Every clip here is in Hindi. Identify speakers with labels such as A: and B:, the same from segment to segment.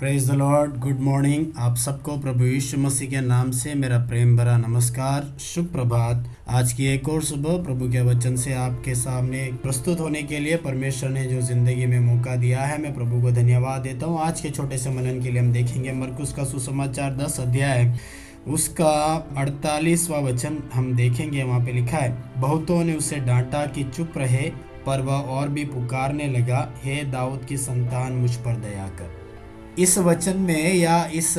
A: Praise the lord good morning आप सबको प्रभु यीशु मसीह के नाम से मेरा प्रेम भरा नमस्कार। शुभ प्रभात। आज की एक और सुबह प्रभु के वचन से आपके सामने प्रस्तुत होने के लिए परमेश्वर ने जो ज़िंदगी में मौका दिया है, मैं प्रभु को धन्यवाद देता हूँ। आज के छोटे से मनन के लिए हम देखेंगे मरकुस का सुसमाचार दस अध्याय। उसका अड़तालीसवा वचन हम देखेंगे, वहाँ पे लिखा है, बहुतों ने उसे डांटा कि चुप रहे, पर वह और भी पुकारने लगा, हे दाऊद की संतान, मुझ पर दया कर। इस वचन में या इस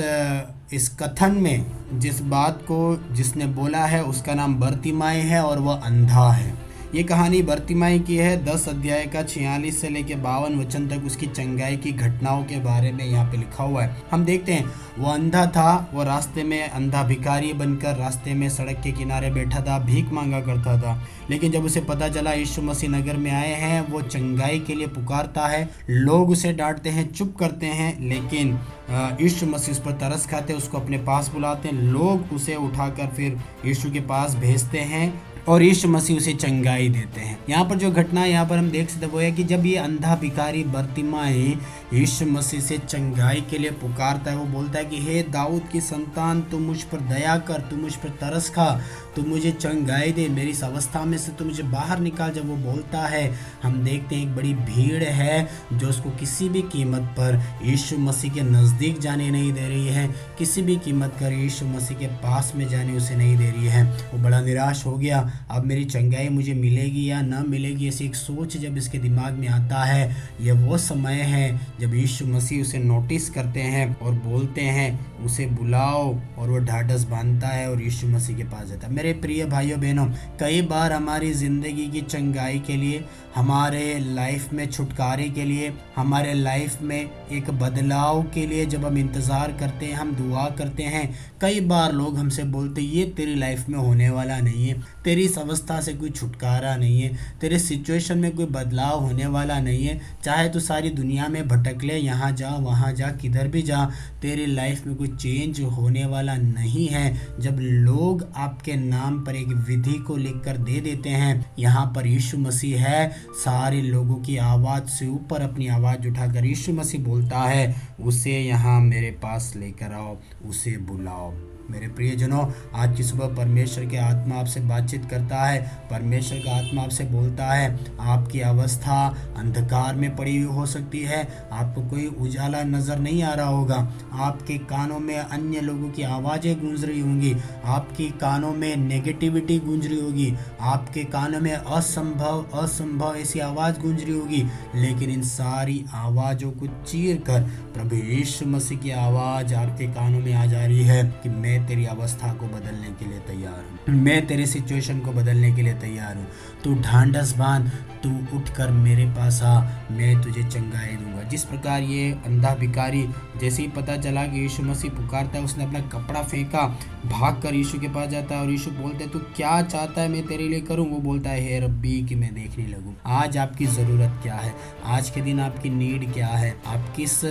A: इस कथन में जिस बात को जिसने बोला है, उसका नाम बर्तिमाई है और वह अंधा है। ये कहानी बर्तिमाई की है। दस अध्याय का छियालीस से लेकर बावन वचन तक उसकी चंगाई की घटनाओं के बारे में यहाँ पे लिखा हुआ है। हम देखते हैं, वो अंधा था, वो रास्ते में अंधा भिखारी बनकर रास्ते में सड़क के किनारे बैठा था, भीख मांगा करता था। लेकिन जब उसे पता चला यीशु मसीह नगर में आए हैं, वो चंगाई के लिए पुकारता है, लोग उसे डांटते हैं, चुप करते हैं, लेकिन यीशु मसीह उस पर तरस खाते उसको अपने पास बुलाते हैं, लोग उसे उठाकर फिर यीशु के पास भेजते हैं और यीशु मसीह उसे चंगाई देते हैं। यहाँ पर जो घटना यहाँ पर हम देख सकते वो है कि जब ये अंधा भिकारी बर्तिमाए यीशु मसीह से चंगाई के लिए पुकारता है, वो बोलता है कि, हे दाऊद की संतान, तू मुझ पर दया कर, तू मुझ पर तरस खा, तू मुझे चंगाई दे, मेरी इस अवस्था में से तू मुझे बाहर निकाल। जब वो बोलता है, हम देखते हैं एक बड़ी भीड़ है, जो उसको किसी भी कीमत पर यीशु मसीह के नज़दीक जाने नहीं दे रही है। किसी भी कीमत कर यीशु मसीह के पास में जाने उसे नहीं दे रही है। वो बड़ा निराश हो गया। अब मेरी चंगाई मुझे मिलेगी या ना मिलेगी ऐसी एक सोच जब इसके दिमाग में आता है यह वो समय है जब यीशु मसीह उसे नोटिस करते हैं और बोलते हैं, उसे बुलाओ। और वो ढाढ़स बांधता है और यीशु मसीह के पास जाता है। मेरे प्रिय भाइयों, बहनों, कई बार हमारी ज़िंदगी की चंगाई के लिए, हमारे लाइफ में छुटकारे के लिए, हमारे लाइफ में एक बदलाव के लिए जब हम इंतज़ार करते हैं, हम दुआ करते हैं, कई बार लोग हमसे बोलते ये तेरी लाइफ में होने वाला नहीं है। तेरी इस अवस्था से कोई छुटकारा नहीं है, तेरे सिचुएशन में कोई बदलाव होने वाला नहीं है। चाहे तो सारी दुनिया में भटक ले, यहाँ जा, वहाँ जा, किधर भी जा, तेरी लाइफ में कोई चेंज होने वाला नहीं है। जब लोग आपके नाम पर एक विधि को लिख कर दे देते हैं, यहाँ पर यीशु मसीह है, सारे लोगों की आवाज़ से ऊपर अपनी आवाज़ उठाकर यीशु मसीह बोलता है, उसे यहाँ मेरे पास लेकर आओ, उसे बुलाओ। मेरे प्रियजनों, आज की सुबह परमेश्वर के आत्मा आपसे बातचीत करता है। परमेश्वर का आत्मा आपसे बोलता है, आपकी अवस्था अंधकार में पड़ी हुई हो सकती है। आपको कोई उजाला नज़र नहीं आ रहा होगा। आपके कानों में अन्य लोगों की आवाज़ें गूंज रही होंगी। आपकी कानों में नेगेटिविटी गूंज रही होगी। आपके कानों में असंभव असंभव ऐसी आवाज़ गूंज रही होगी। लेकिन इन सारी आवाज़ों को चीर कर प्रभु यीशु मसीह की आवाज़ आपके कानों में आ जा रही है कि मैं मैं तेरी अवस्था को बदलने के लिए तैयार हूँ। मैं तेरे सिचुएशन को बदलने के लिए तैयार हूँ। तू ढांडस बाँध तू उठकर मेरे पास आ, मैं तुझे चंगाई दूँगा। जिस प्रकार ये अंधा भिकारी जैसे ही पता चला कि यीशु मसीह पुकारता है, उसने अपना कपड़ा फेंका भाग कर यीशु के पास जाता है और यीशु बोलते है, तू क्या चाहता है मैं तेरे लिए करूँ? वो बोलता है, हे रब्बी, कि मैं देखने लगूँ। आज आपकी ज़रूरत क्या है? आज के दिन आपकी नीड क्या है? आप किस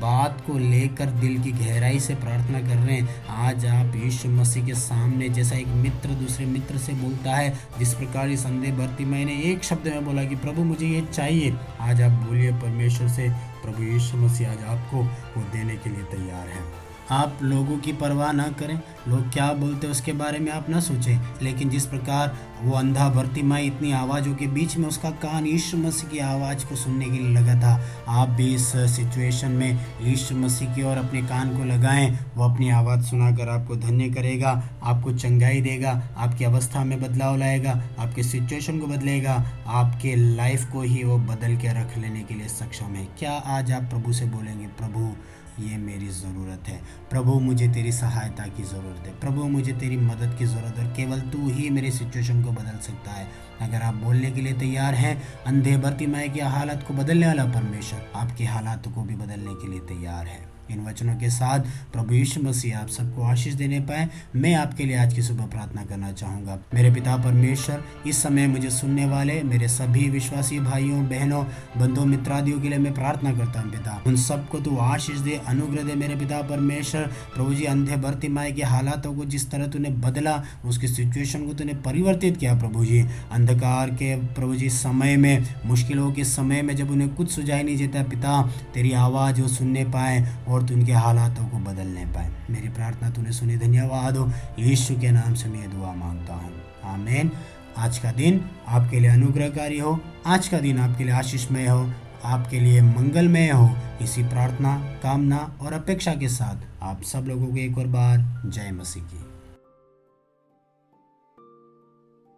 A: बात को लेकर दिल की गहराई से प्रार्थना कर रहे हैं? आज आप यीशु मसीह के सामने जैसा एक मित्र दूसरे मित्र से बोलता है, जिस प्रकार इस अंधे भर्ती मैंने एक शब्द में बोला कि, प्रभु, मुझे ये चाहिए। आज आप बोलिए परमेश्वर से, प्रभु यीशु मसीह आज आपको वो देने के लिए तैयार है। आप लोगों की परवाह ना करें। लोग क्या बोलते हैं उसके बारे में आप ना सोचें। लेकिन जिस प्रकार वो अंधा भर्ती माई इतनी आवाज़ों के बीच में उसका कान यीशु मसीह की आवाज़ को सुनने के लिए लगा था, आप भी इस सिचुएशन में यीशु मसीह की ओर अपने कान को लगाएँ। वो अपनी आवाज़ सुनाकर आपको धन्य करेगा, आपको चंगाई देगा, आपकी अवस्था में बदलाव लाएगा, आपके सिचुएशन को बदलेगा, आपके लाइफ को ही वो बदल के रख लेने के लिए सक्षम है। क्या आज आप प्रभु से बोलेंगे, प्रभु ये मेरी ज़रूरत है। प्रभु, मुझे तेरी सहायता की ज़रूरत है। प्रभु, मुझे तेरी मदद की ज़रूरत है केवल तू ही मेरी सिचुएशन को बदल सकता है। अगर आप बोलने के लिए तैयार हैं, अंधे, भर्ती मैं की हालत को बदलने वाला परमेश्वर आपकी हालात को भी बदलने के लिए तैयार है। इन वचनों के साथ प्रभु यीशु मसीह आप सबको आशीष देने पाए। मैं आपके लिए आज की सुबह प्रार्थना करना चाहूँगा। मेरे पिता परमेश्वर, इस समय मुझे सुनने वाले मेरे सभी विश्वासी भाइयों, बहनों, बंधु, मित्रादियों के लिए मैं प्रार्थना करता हूँ, पिता। उन सबको तू आशीष दे, अनुग्रह दे मेरे पिता परमेश्वर। प्रभु जी, अंधे भर्ती माए के हालातों को जिस तरह तूने बदला, उसकी सिचुएशन को तूने परिवर्तित किया, प्रभु जी। अंधकार के, प्रभु जी, समय में, मुश्किलों के समय में जब उन्हें कुछ सुझाई नहीं देता, पिता, तेरी आवाज़ वो सुनने पाए और और तू उनके हालातों को बदलने पाए। मेरी प्रार्थना तूने सुनी, धन्यवाद हो। यीशु के नाम से मैं दुआ माँगता हूँ। आमेन। आज का दिन आपके लिए अनुग्रहकारी हो। आज का दिन आपके लिए आशीषमय हो। आपके लिए मंगलमय हो। इसी प्रार्थना, कामना और अपेक्षा के साथ आप सब लोगों को एक और बार जय मसीह की।